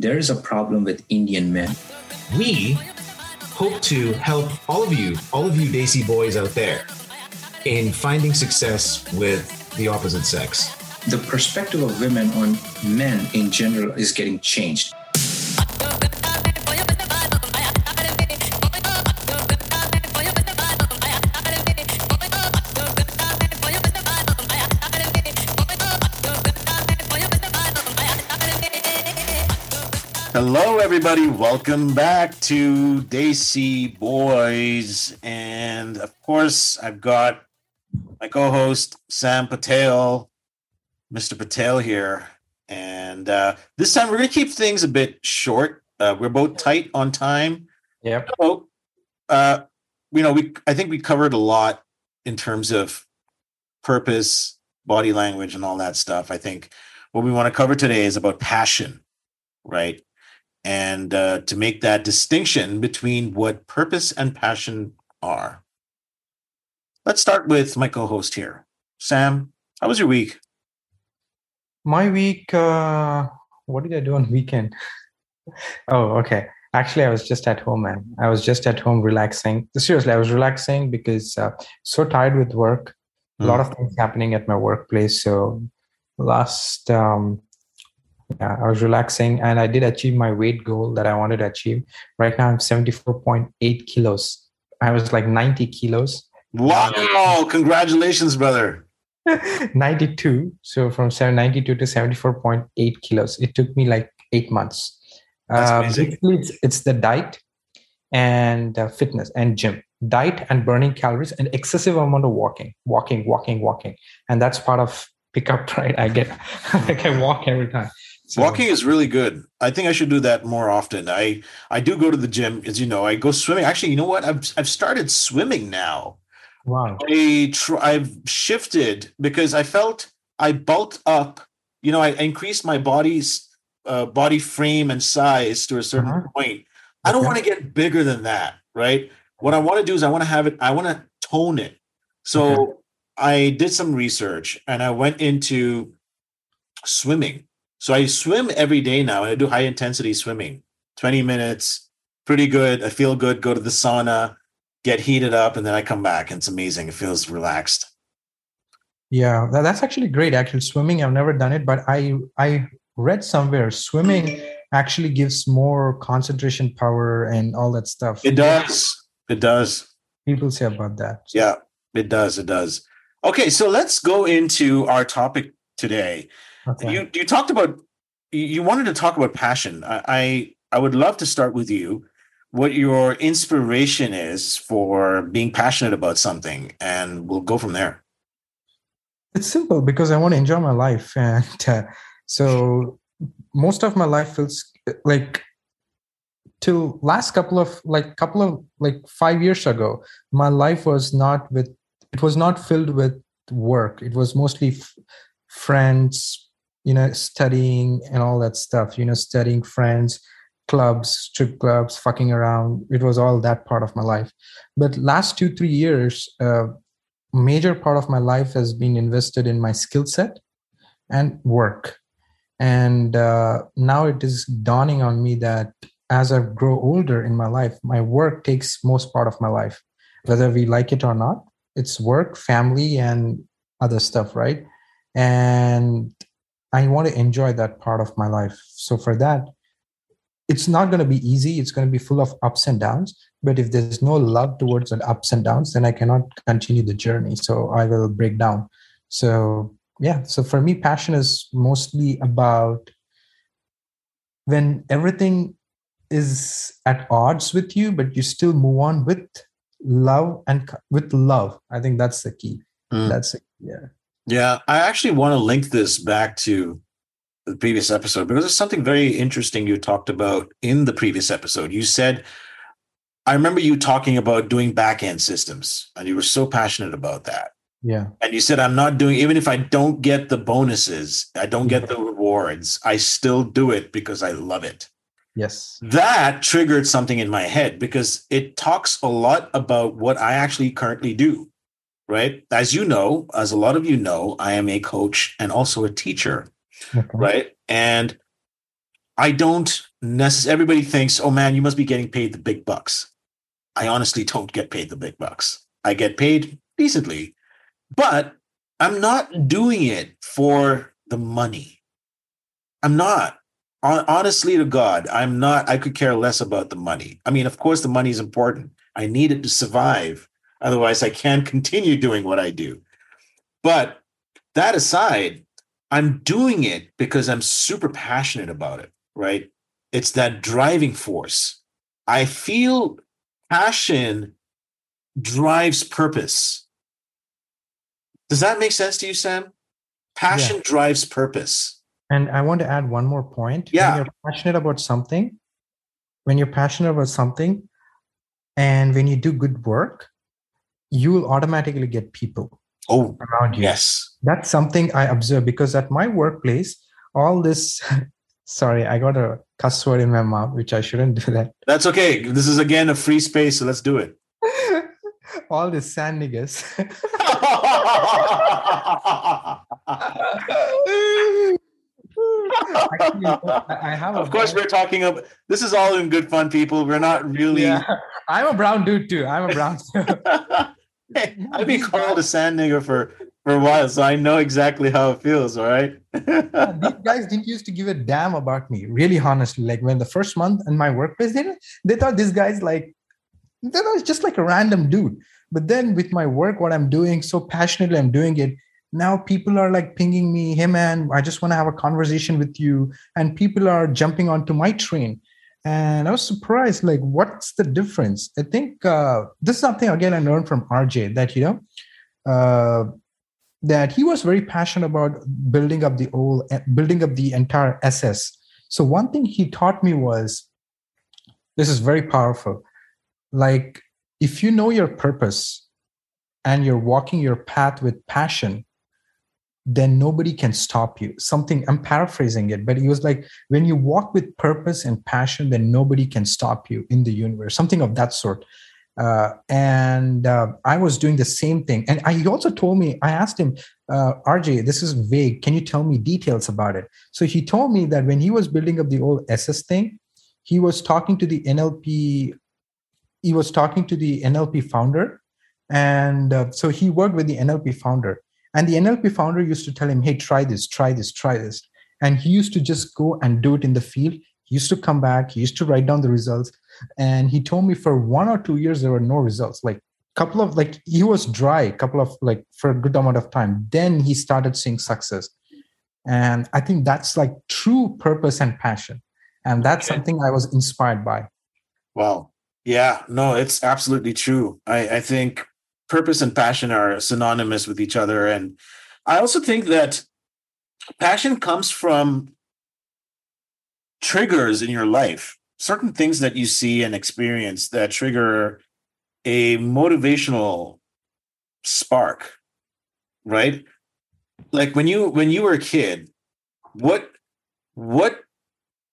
there is a problem with Indian men. We hope to help all of you, all of you Desi boys out there, in finding success with the opposite sex. The perspective of women on men in general is getting changed. Hello, everybody. Welcome back to Desi Boyz. And of course, I've got my co host, Sam Patel, Mr. Patel here. And uh, this time we're going to keep things a bit short. Uh, we're both tight on time. Yep. So, uh, you know, we I think we covered a lot in terms of purpose, body language, and all that stuff. I think what we want to cover today is about passion, right? And uh, to make that distinction between what purpose and passion are. Let's start with my co host here. Sam, how was your week? My week, uh, what did I do on weekend? oh, okay. Actually, I was just at home, man. I was just at home relaxing. Seriously, I was relaxing because uh, so tired with work. A lot of things happening at my workplace. So last um, yeah, I was relaxing and I did achieve my weight goal that I wanted to achieve. Right now I'm 74.8 kilos. I was like 90 kilos. Wow, congratulations, brother. 92. So from 92 to 74.8 kilos. It took me like eight months. Uh, basically, it's, it's, the diet and uh, fitness and gym. Diet and burning calories and excessive amount of walking, walking, walking, walking. And that's part of pickup, right? I get, I can walk every time. So, Walking is really good. I think I should do that more often. I I do go to the gym, as you know. I go swimming. Actually, you know what? I've I've started swimming now. Wow. I tr- I've shifted because I felt I bulked up. You know, I increased my body's uh, body frame and size to a certain uh-huh. point. I don't okay. want to get bigger than that, right? What I want to do is I want to have it. I want to tone it. So okay. I did some research and I went into swimming so I swim every day now and I do high intensity swimming, 20 minutes, pretty good. I feel good, go to the sauna, get heated up, and then I come back. And it's amazing. It feels relaxed. Yeah, that's actually great. Actually, swimming, I've never done it, but I I read somewhere swimming actually gives more concentration power and all that stuff. It does. It does. People say about that. Yeah, it does. It does. Okay, so let's go into our topic today. Okay. You you talked about you wanted to talk about passion. I, I I would love to start with you. What your inspiration is for being passionate about something, and we'll go from there. It's simple because I want to enjoy my life, and uh, so most of my life feels like till last couple of like couple of like five years ago my life was not with it was not filled with work it was mostly f- friends you know studying and all that stuff you know studying friends clubs strip clubs fucking around. It was all that part of my life. But last two three years uh, major part of my life has been invested in my skill set and work. And uh, now it is dawning on me that as i grow older in my life my work takes most part of my life. Whether we like it or not it's work family and other stuff right? And I want to enjoy that part of my life. So for that, it's not going to be easy. It's going to be full of ups and downs. But if there's no love towards the ups and downs, then I cannot continue the journey. So I will break down. So yeah. So for me, passion is mostly about when everything is at odds with you, but you still move on with love and with love. I think that's the key. Mm. That's it. Yeah. Yeah, I actually want to link this back to the previous episode because it's something very interesting you talked about in the previous episode. You said, I remember you talking about doing back end systems, and you were so passionate about that. Yeah. And you said, I'm not doing, even if I don't get the bonuses, I don't get mm-hmm. the rewards, I still do it because I love it. Yes. That triggered something in my head because it talks a lot about what I actually currently do right? As you know, as a lot of you know, I am a coach and also a teacher, okay. right? And I don't necessarily, everybody thinks, oh man, you must be getting paid the big bucks. I honestly don't get paid the big bucks. I get paid decently, but I'm not doing it for the money. I'm not. Honestly to God, I'm not. I could care less about the money. I mean, of course, the money is important. I need it to survive. Otherwise, I can't continue doing what I do. But that aside, I'm doing it because I'm super passionate about it, right? It's that driving force. I feel passion drives purpose. Does that make sense to you, Sam? Passion yeah. drives purpose. And I want to add one more point. Yeah. When you're passionate about something, when you're passionate about something, and when you do good work, you will automatically get people oh, around you. Yes. That's something I observe because at my workplace, all this sorry, I got a cuss word in my mouth, which I shouldn't do that. That's okay. This is again a free space, so let's do it. all this sand niggas. Actually, I have. Of course, we're talking about. This is all in good fun, people. We're not really. Yeah. I'm a brown dude too. I'm a brown. I've been called a sand nigger for for a while, so I know exactly how it feels. All right. yeah, these guys didn't used to give a damn about me. Really, honestly, like when the first month in my workplace, they they thought this guy's like, that was just like a random dude. But then with my work, what I'm doing so passionately, I'm doing it. Now people are like pinging me, hey man, I just want to have a conversation with you. And people are jumping onto my train. And I was surprised, like, what's the difference? I think uh, this is something again I learned from RJ that you know uh, that he was very passionate about building up the old, building up the entire SS. So one thing he taught me was, this is very powerful. Like if you know your purpose and you're walking your path with passion, then nobody can stop you. Something, I'm paraphrasing it, but he was like, when you walk with purpose and passion, then nobody can stop you in the universe, something of that sort. Uh, and uh, I was doing the same thing. And I, he also told me, I asked him, uh, RJ, this is vague. Can you tell me details about it? So he told me that when he was building up the old SS thing, he was talking to the NLP he was talking to the NLP founder. And uh, so he worked with the NLP founder. And the NLP founder used to tell him, hey, try this, try this, try this. And he used to just go and do it in the field. He used to come back, he used to write down the results. And he told me for one or two years, there were no results. Like a couple of like he was dry a couple of like for a good amount of time then he started seeing success and i think that's like true purpose and passion and that's okay. something i was inspired by wow yeah, no, it's absolutely true. I, I think purpose and passion are synonymous with each other. And I also think that passion comes from triggers in your life, certain things that you see and experience that trigger a motivational spark, right? Like when you when you were a kid, what what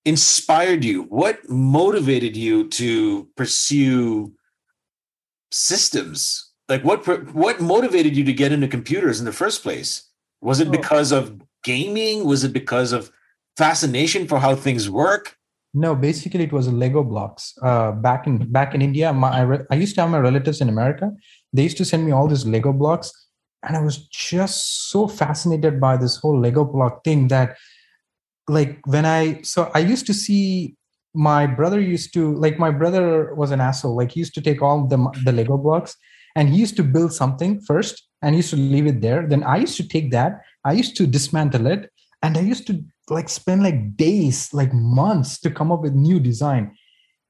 inspired you? What motivated you to pursue systems? Like what what motivated you to get into computers in the first place? Was it oh. because of gaming? Was it because of fascination for how things work? No, basically it was Lego blocks. Uh, back in back in India, my, I, I used to have my relatives in America. They used to send me all these Lego blocks, and I was just so fascinated by this whole Lego block thing that like when I so I used to see my brother used to like my brother was an asshole. Like he used to take all the the Lego blocks and he used to build something first and he used to leave it there. Then I used to take that, I used to dismantle it, and I used to like spend like days, like months to come up with new design.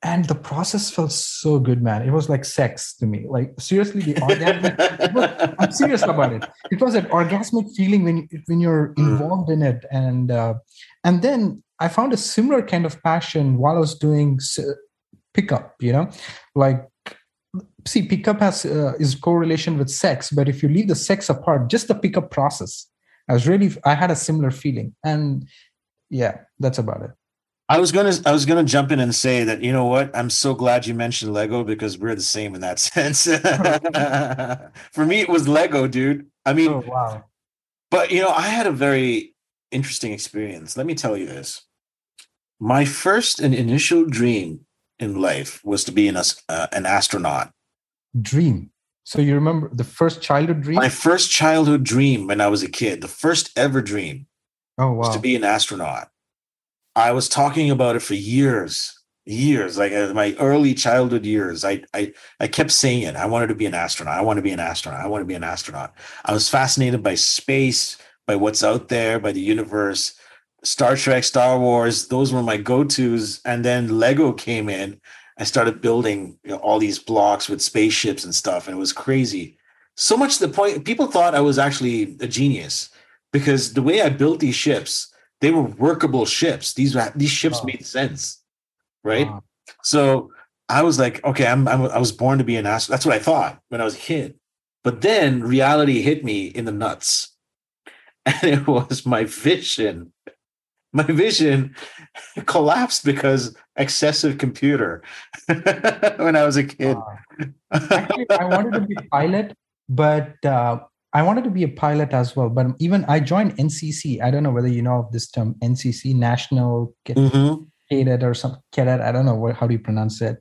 And the process felt so good man. It was like sex to me. Like seriously the orgasmic was, i'm serious about it. It was an orgasmic feeling when when you're mm. involved in it. And uh, and then i found a similar kind of passion while i was doing pickup you know? Like see pickup has uh, is correlation with sex but if you leave the sex apart just the pickup process i was really i had a similar feeling and yeah that's about it I was gonna I was gonna jump in and say that you know what I'm so glad you mentioned Lego because we're the same in that sense. For me, it was Lego, dude. I mean, oh, wow. But you know, I had a very interesting experience. Let me tell you this. my first and initial dream in life was to be an, uh, an astronaut. Dream. So you remember the first childhood dream? My first childhood dream when I was a kid, the first ever dream oh was to be an astronaut. I was talking about it for years, years, like uh, my early childhood years. I, I, I kept saying it. I wanted to be an astronaut. I want to be an astronaut. I want to be an astronaut. I was fascinated by space, by what's out there, by the universe. Star Trek, Star Wars, those were my go-tos. And then Lego came in. I started building you know, all these blocks with spaceships and stuff, and it was crazy. So much to the point people thought I was actually a genius because the way I built these ships, they were workable ships. These these ships Wow. made sense, right? Wow. So I was like, okay, I'm, I'm I was born to be an astronaut. That's what I thought when I was a kid. But then reality hit me in the nuts, and it was my vision. My vision collapsed because excessive computer when I was a kid. Wow. Actually, I wanted to be a pilot, but uh, I wanted to be a pilot as well. But even I joined NCC. I don't know whether you know of this term, NCC, National Mhm. Cadet or some cadet. I don't know what, how do you pronounce it.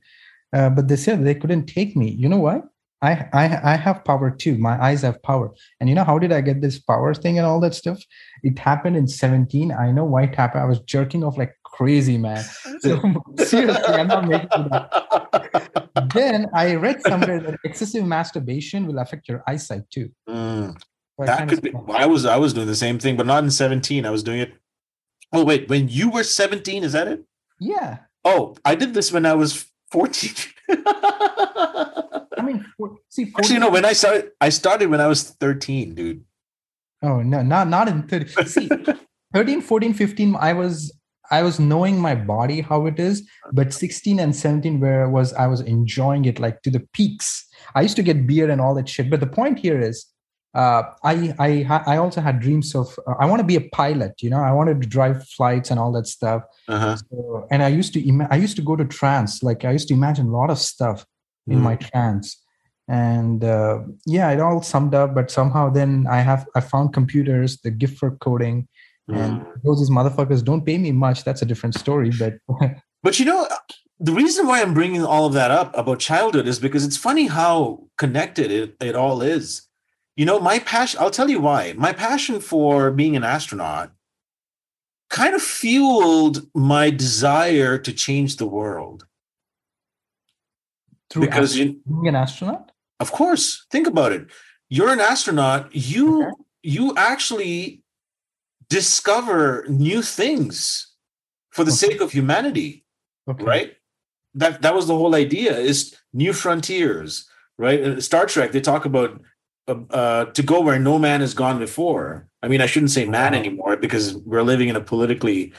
Uh, but they said they couldn't take me. You know why? I, I I have power too. My eyes have power. And you know how did I get this power thing and all that stuff? It happened in 17. I know why it happened. I was jerking off like crazy, man. So seriously, I'm not making it up. then I read somewhere that excessive masturbation will affect your eyesight too. Mm. So I that could be stopped. i was i was doing the same thing but not in 17 i was doing it oh wait when you were 17 is that it Yeah, oh i did this when i was 14 I mean, for, see, actually 14 no when i started i started when i was 13 dude Oh no, not not in 30. See, 13, 14, 15, I was I was knowing my body how it is, but 16 and 17 where was I was enjoying it like to the peaks. I used to get beer and all that shit. But the point here is uh, I I I also had dreams of uh, I want to be a pilot, you know, I wanted to drive flights and all that stuff. uh-huh So, and I used to ima- I used to go to trance, like I used to imagine a lot of stuff in my trance and uh, yeah it all summed up but somehow then i have i found computers the gift for coding and Mm. those these motherfuckers don't pay me much. That's a different story but but you know the reason why i'm bringing all of that up about childhood is because it's funny how connected it, it all is. You know my passion i'll tell you why. My passion for being an astronaut kind of fueled my desire to change the world. Through because ast- you being an astronaut Of course, think about it. You're an astronaut. You Okay. you actually discover new things for the Okay. sake of humanity, okay right? That that was the whole idea is new frontiers, right? Star Trek they talk about uh, uh, to go where no man has gone before. I mean, I shouldn't say man anymore because we're living in a politically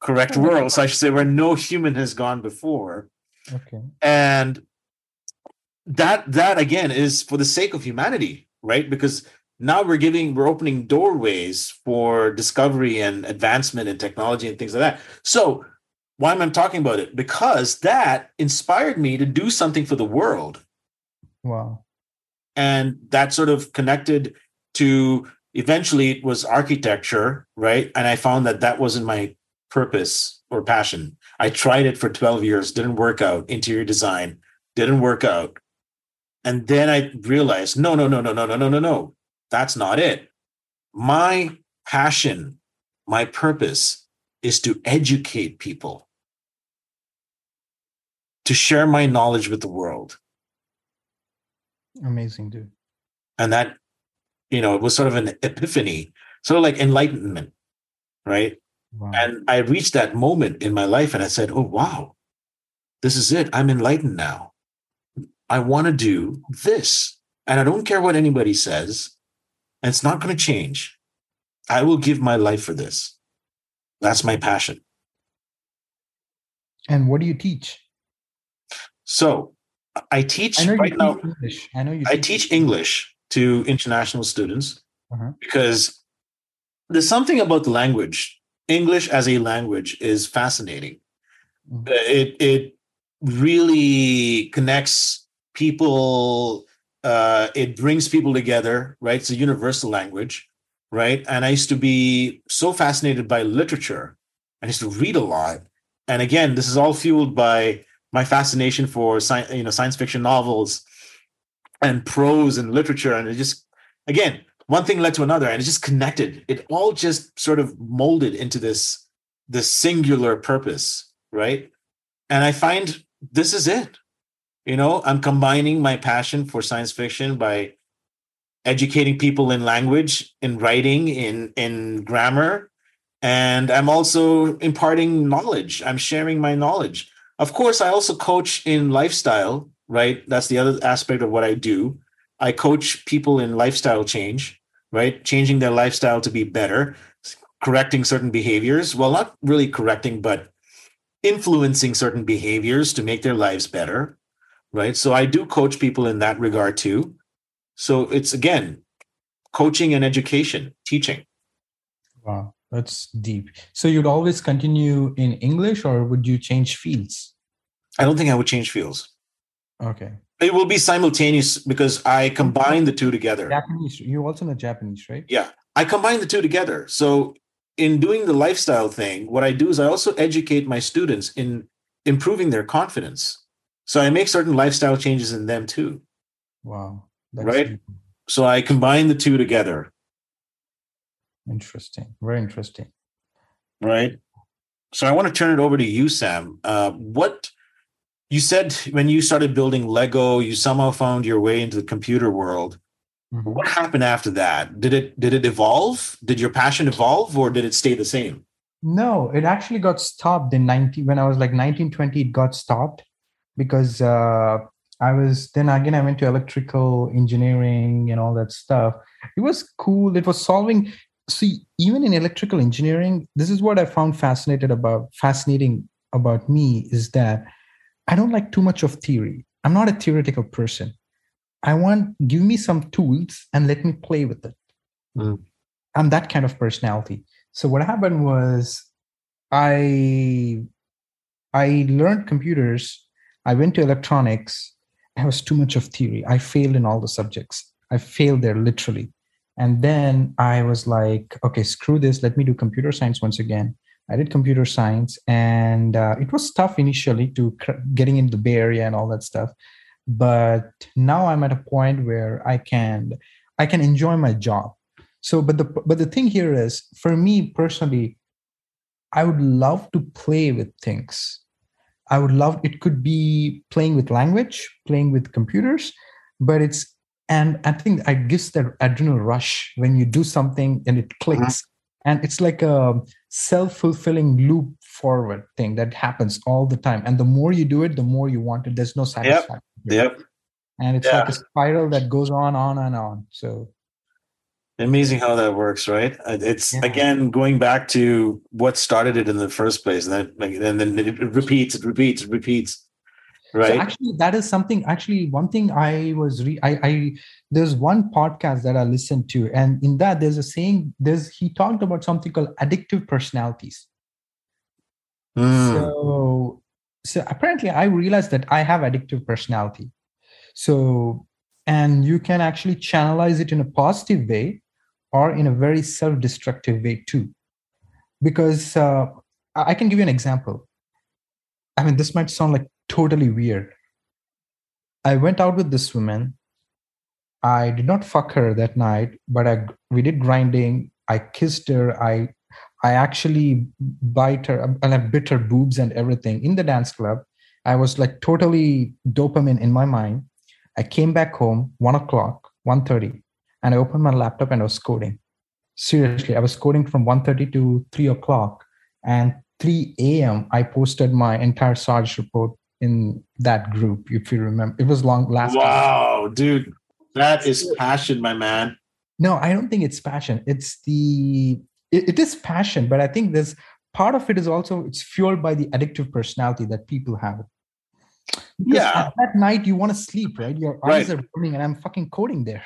correct world. So I should say where no human has gone before okay and that that again is for the sake of humanity right? Because now we're giving we're opening doorways for discovery and advancement in technology and things like that. So why am i talking about it? Because that inspired me to do something for the world. Wow. And that sort of connected to eventually it was architecture right? And i found that that wasn't my purpose or passion. I tried it for 12 years didn't work out. Interior design didn't work out and then i realized no no no no no no no no no. That's not it. My passion my purpose is to educate people. To share my knowledge with the world. Amazing dude. And that you know it was sort of an epiphany sort of like enlightenment right? Wow. And i reached that moment in my life and i said oh wow. This is it. I'm enlightened now i want to do this and i don't care what anybody says and it's not going to change i will give my life for this that's my passion and what do you teach so i teach i know you right teach now english i know you I teach English to international students Uh-huh. because there's something about the language. English as a language is fascinating. Mhm. Uh, It it really connects people. Uh, it brings people together, right? It's a universal language, right? And I used to be so fascinated by literature. I used to read a lot, And again, this is all fueled by my fascination for science, you know, science fiction novels and prose and literature. And it just, again, one thing led to another and it just connected. It all just sort of molded into this, this singular purpose, right? And I find this is it. You know, I'm combining my passion for science fiction by educating people in language, in writing, in in grammar, and I'm also imparting knowledge. I'm sharing my knowledge. Of course, I also coach in lifestyle, right? That's the other aspect of what I do. I coach people in lifestyle change, right? Changing their lifestyle to be better, correcting certain behaviors. Well, not really correcting, but influencing certain behaviors to make their lives better, right? So I do coach people in that regard too. So it's again, coaching and education, teaching. Wow, that's deep. So you'd always continue in English or would you change fields? I don't think I would change fields. Okay. It will be simultaneous because I combine the two together. Japanese. You also know Japanese, right? Yeah. I combine the two together. So in doing the lifestyle thing, what I do is I also educate my students in improving their confidence. So I make certain lifestyle changes in them too. Wow. right? Deep. So I combine the two together. Interesting. Very interesting. Right. So I want to turn it over to you, Sam. Uh, what you said when you started building Lego, you somehow found your way into the computer world. Mm-hmm. What happened after that? Did it did it evolve? Did your passion evolve, or did it stay the same? No, it actually got stopped in 19 when I was like 1920. It got stopped because uh, I was then again I went to electrical engineering and all that stuff. It was cool. It was solving. See, even in electrical engineering, this is what I found fascinated about fascinating about me is that I don't like too much of theory. I'm not a theoretical person. I want give me some tools and let me play with it. Mm. I'm that kind of personality. So what happened was I I learned computers. I went to electronics I was too much of theory. I failed in all the subjects. I failed there literally. And then I was like, okay, screw this. Let me do computer science once again. I did computer science, and uh, it was tough initially to cr- getting into the Bay Area and all that stuff. But now I'm at a point where I can I can enjoy my job. So, but the but the thing here is, for me personally, I would love to play with things I would love it could be playing with language, playing with computers, but it's and I think I gives that adrenal rush when you do something and it clicks. Uh-huh. And it's like a self-fulfilling loop forward thing that happens all the time. And the more you do it, the more you want it. There's no satisfaction. Yep. yep. And it's yeah. like a spiral that goes on, on and on. So amazing how that works right uh, it's yeah. again going back to what started it in the first place and then and then it repeats it repeats it repeats right so actually that is something actually one thing i was re I, I there's one podcast that i listened to and in that there's a saying there's he talked about something called addictive personalities mm. so so apparently i realized that i have addictive personality so and you can actually channelize it in a positive way or in a very self-destructive way too. Because uh, i can give you an example. I mean this might sound like totally weird. I went out with this woman. I did not fuck her that night but i we did grinding. I kissed her. I i actually bite her and i bit her boobs and everything in the dance club. I was like totally dopamine in my mind. I came back home 1 o'clock 1.30 and I opened my laptop and I was coding. Seriously, I was coding from 1.30 to 3 o'clock. And 3 a.m., I posted my entire Sarge report in that group, if you remember. It was long last Wow, time. dude. That is passion, my man. No, I don't think it's passion. It's the it, it is passion, but I think there's part of it is also it's fueled by the addictive personality that people have. Because yeah. At that night you want to sleep, right? Your eyes right. are burning, and I'm fucking coding there.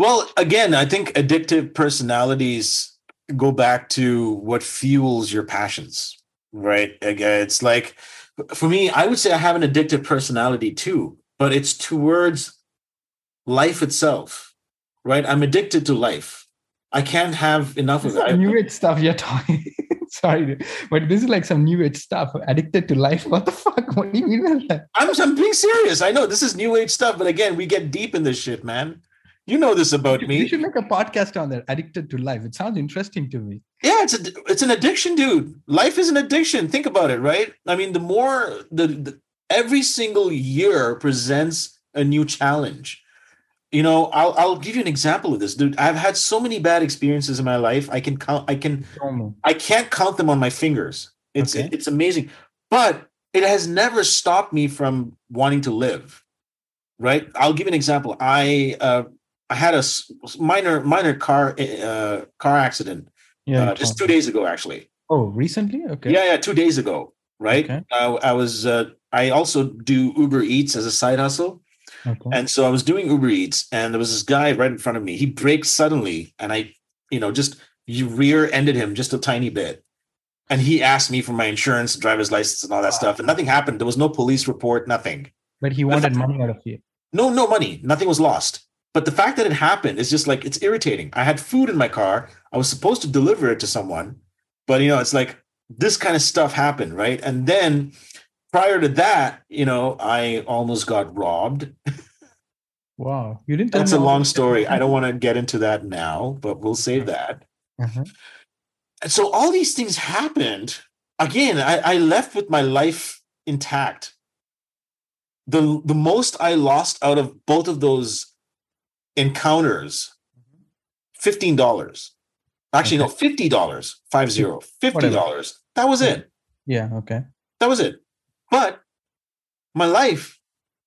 Well, again, I think addictive personalities go back to what fuels your passions, right? Again, it's like for me, I would say I have an addictive personality too, but it's towards life itself, right? I'm addicted to life. I can't have enough of it. New age stuff you're talking. Sorry, but this is like some new age stuff. Addicted to life. What the fuck? What do you mean by that? I'm, I'm being serious. I know this is new age stuff, but again, we get deep in this shit, man. You know this about me. You should make a podcast on that. Addicted to life. It sounds interesting to me. Yeah, it's a, it's an addiction, dude. Life is an addiction. Think about it, right? I mean, the more the, the every single year presents a new challenge. You know, I'll I'll give you an example of this, dude. I've had so many bad experiences in my life. I can count. I can. I can't count them on my fingers. It's okay. it's amazing, but it has never stopped me from wanting to live. Right. I'll give you an example. I uh, I had a minor minor car uh, car accident. Yeah, uh, just two days ago, actually. Oh, recently? Okay. Yeah, yeah, two days ago. Right. Okay. Uh, I was. Uh, I also do Uber Eats as a side hustle. Okay. And so I was doing Uber Eats, and there was this guy right in front of me. He braked suddenly, and I, you know, just you rear-ended him just a tiny bit. And he asked me for my insurance, driver's license, and all that wow. stuff. And nothing happened. There was no police report, nothing. But he wanted money out of you. No, no money. Nothing was lost. But the fact that it happened is just like it's irritating. I had food in my car. I was supposed to deliver it to someone, but you know, it's like this kind of stuff happened, right? And then prior to that, you know, I almost got robbed. Wow, you didn't. That's a long story. I don't want to get into that now, but we'll save that. Uh-huh. And so all these things happened. Again, I, I left with my life intact. The the most I lost out of both of those encounters mm-hmm. $15 actually okay. no $50 five zero $50 that was it. Yeah okay. That was it. But my life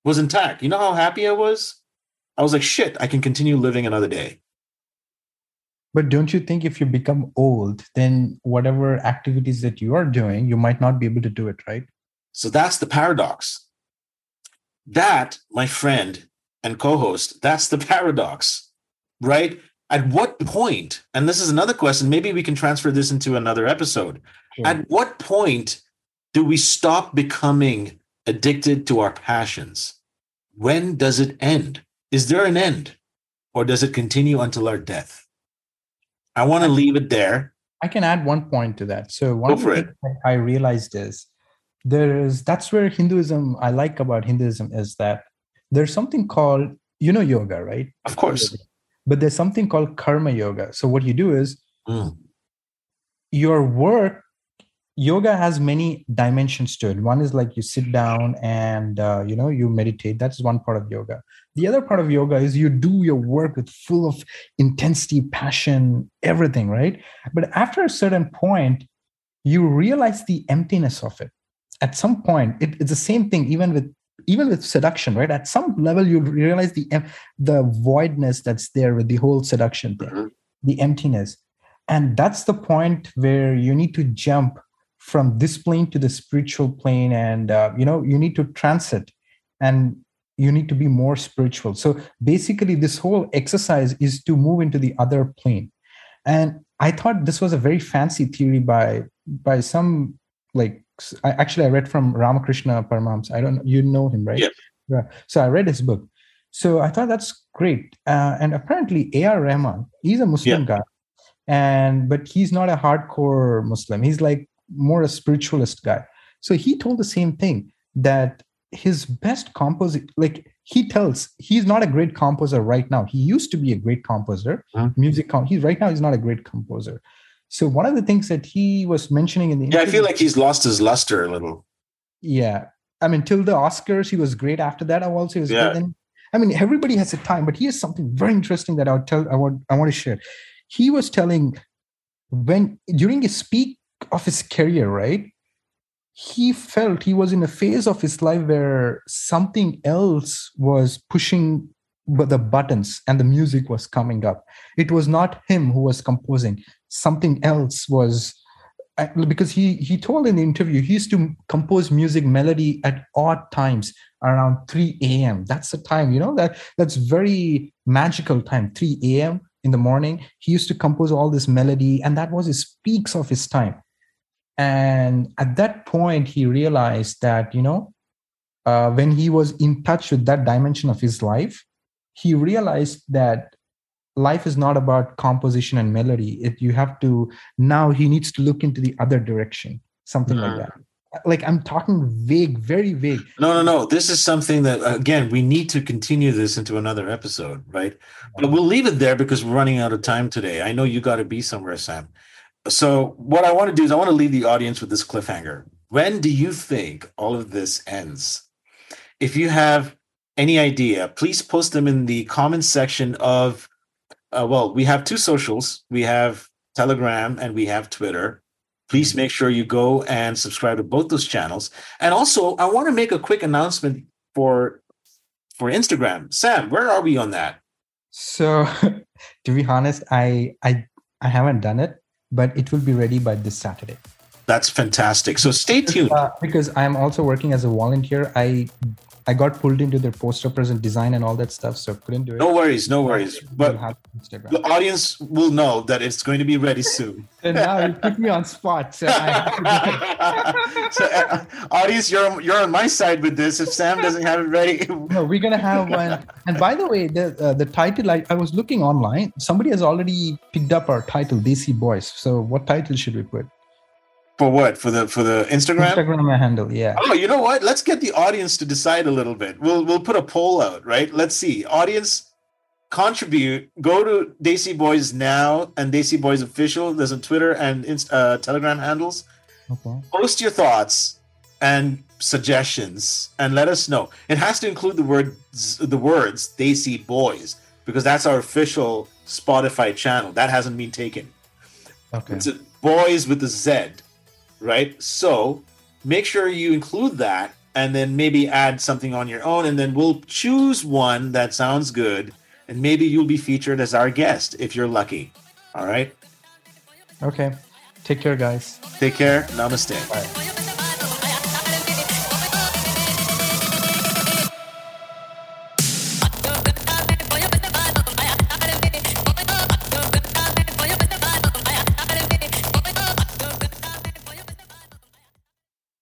was intact. You know how happy i was? I was like shit i can continue living another day. But don't you think if you become old then whatever activities that you are doing you might not be able to do it right? So that's the paradox. That my friend and co-host that's the paradox right? At what point and this is another question maybe we can transfer this into another episode. Sure. at what point do we stop becoming addicted to our passions? When does it end? Is there an end? Or does it continue until our death? I want to leave it there. I can add one point to that. So one it. i realized is there is that's where hinduism i like about hinduism is that there's something called you know yoga right? Of course. But there's something called karma yoga. So what you do is mm. your work yoga has many dimensions to it. One is like you sit down and uh, you know you meditate. That's one part of yoga. The other part of yoga is you do your work with full of intensity passion everything right? But after a certain point you realize the emptiness of it. At some point it, it's the same thing even with even with seduction right? At some level you realize the the voidness that's there with the whole seduction thing mm-hmm. the emptiness. And that's the point where you need to jump from this plane to the spiritual plane and uh, you know you need to transit and you need to be more spiritual. So basically this whole exercise is to move into the other plane. And i thought this was a very fancy theory by by some like I, actually I read from Ramakrishna Paramahamsa. I don't you know him, right? Yeah. yeah. So I read his book. So I thought that's great. Uh, and apparently A.R. Rahman, he's a Muslim yeah. guy, and but he's not a hardcore Muslim. He's like more a spiritualist guy. So he told the same thing that his best composer, like he tells, he's not a great composer right now. He used to be a great composer, mm-hmm. music. Com- he's right now he's not a great composer. So one of the things that he was mentioning in the yeah, I feel like he's lost his luster a little. Yeah, I mean, till the Oscars, he was great. After that, I also was yeah. Then, I mean, everybody has a time, but here's something very interesting that I'll tell. I want I want to share. He was telling when during his peak of his career, right? He felt he was in a phase of his life where something else was pushing the buttons and the music was coming up. It was not him who was composing. Something else was uh, because he he told in the interview he used to compose music melody at odd times around 3 a.m that's the time you know that that's very magical time 3 a.m in the morning. He used to compose all this melody and that was his peaks of his time. And at that point he realized that you know uh, when he was in touch with that dimension of his life he realized that life is not about composition and melody. It you have to now he needs to look into the other direction, something like Mm. that. Like I'm talking vague, very vague. No, no, no. This is something that again we need to continue this into another episode, right? But we'll leave it there because we're running out of time today. I know you got to be somewhere, Sam. So what I want to do is I want to leave the audience with this cliffhanger. When do you think all of this ends? If you have any idea, please post them in the comments section of. Uh, well, we have two socials. We have Telegram and we have Twitter. Please make sure you go and subscribe to both those channels. And also, I want to make a quick announcement for for Instagram. Sam, where are we on that? So to be honest, I I I haven't done it, but it will be ready by this Saturday. That's fantastic. So stay tuned. Uh, because I'm also working as a volunteer. I I got pulled into their poster present design and all that stuff, so couldn't do it. No worries, no worries. But the audience will know that it's going to be ready soon. And now you put me on spot. So I have to do it. so, uh, audience, you're you're on my side with this. If Sam doesn't have it ready, No, we're gonna have one. And by the way, the uh, the title I, I was looking online. Somebody has already picked up our title, Desi Boys. So what title should we put? For what? For the for the Instagram? Instagram handle, yeah. Oh, you know what? Let's get the audience to decide a little bit. We'll we'll put a poll out, right? Let's see. Audience contribute. Go to Desi Boyz now and Desi Boyz official. There's a Twitter and uh, Telegram handles. Okay. Post your thoughts and suggestions and let us know. It has to include the word the words Desi Boyz because that's our official Spotify channel. That hasn't been taken. Okay. It's a boys with a Z, right? So make sure you include that and then maybe add something on your own. And then we'll choose one that sounds good. And maybe you'll be featured as our guest if you're lucky. All right. Okay. Take care, guys. Take care. Namaste. Bye.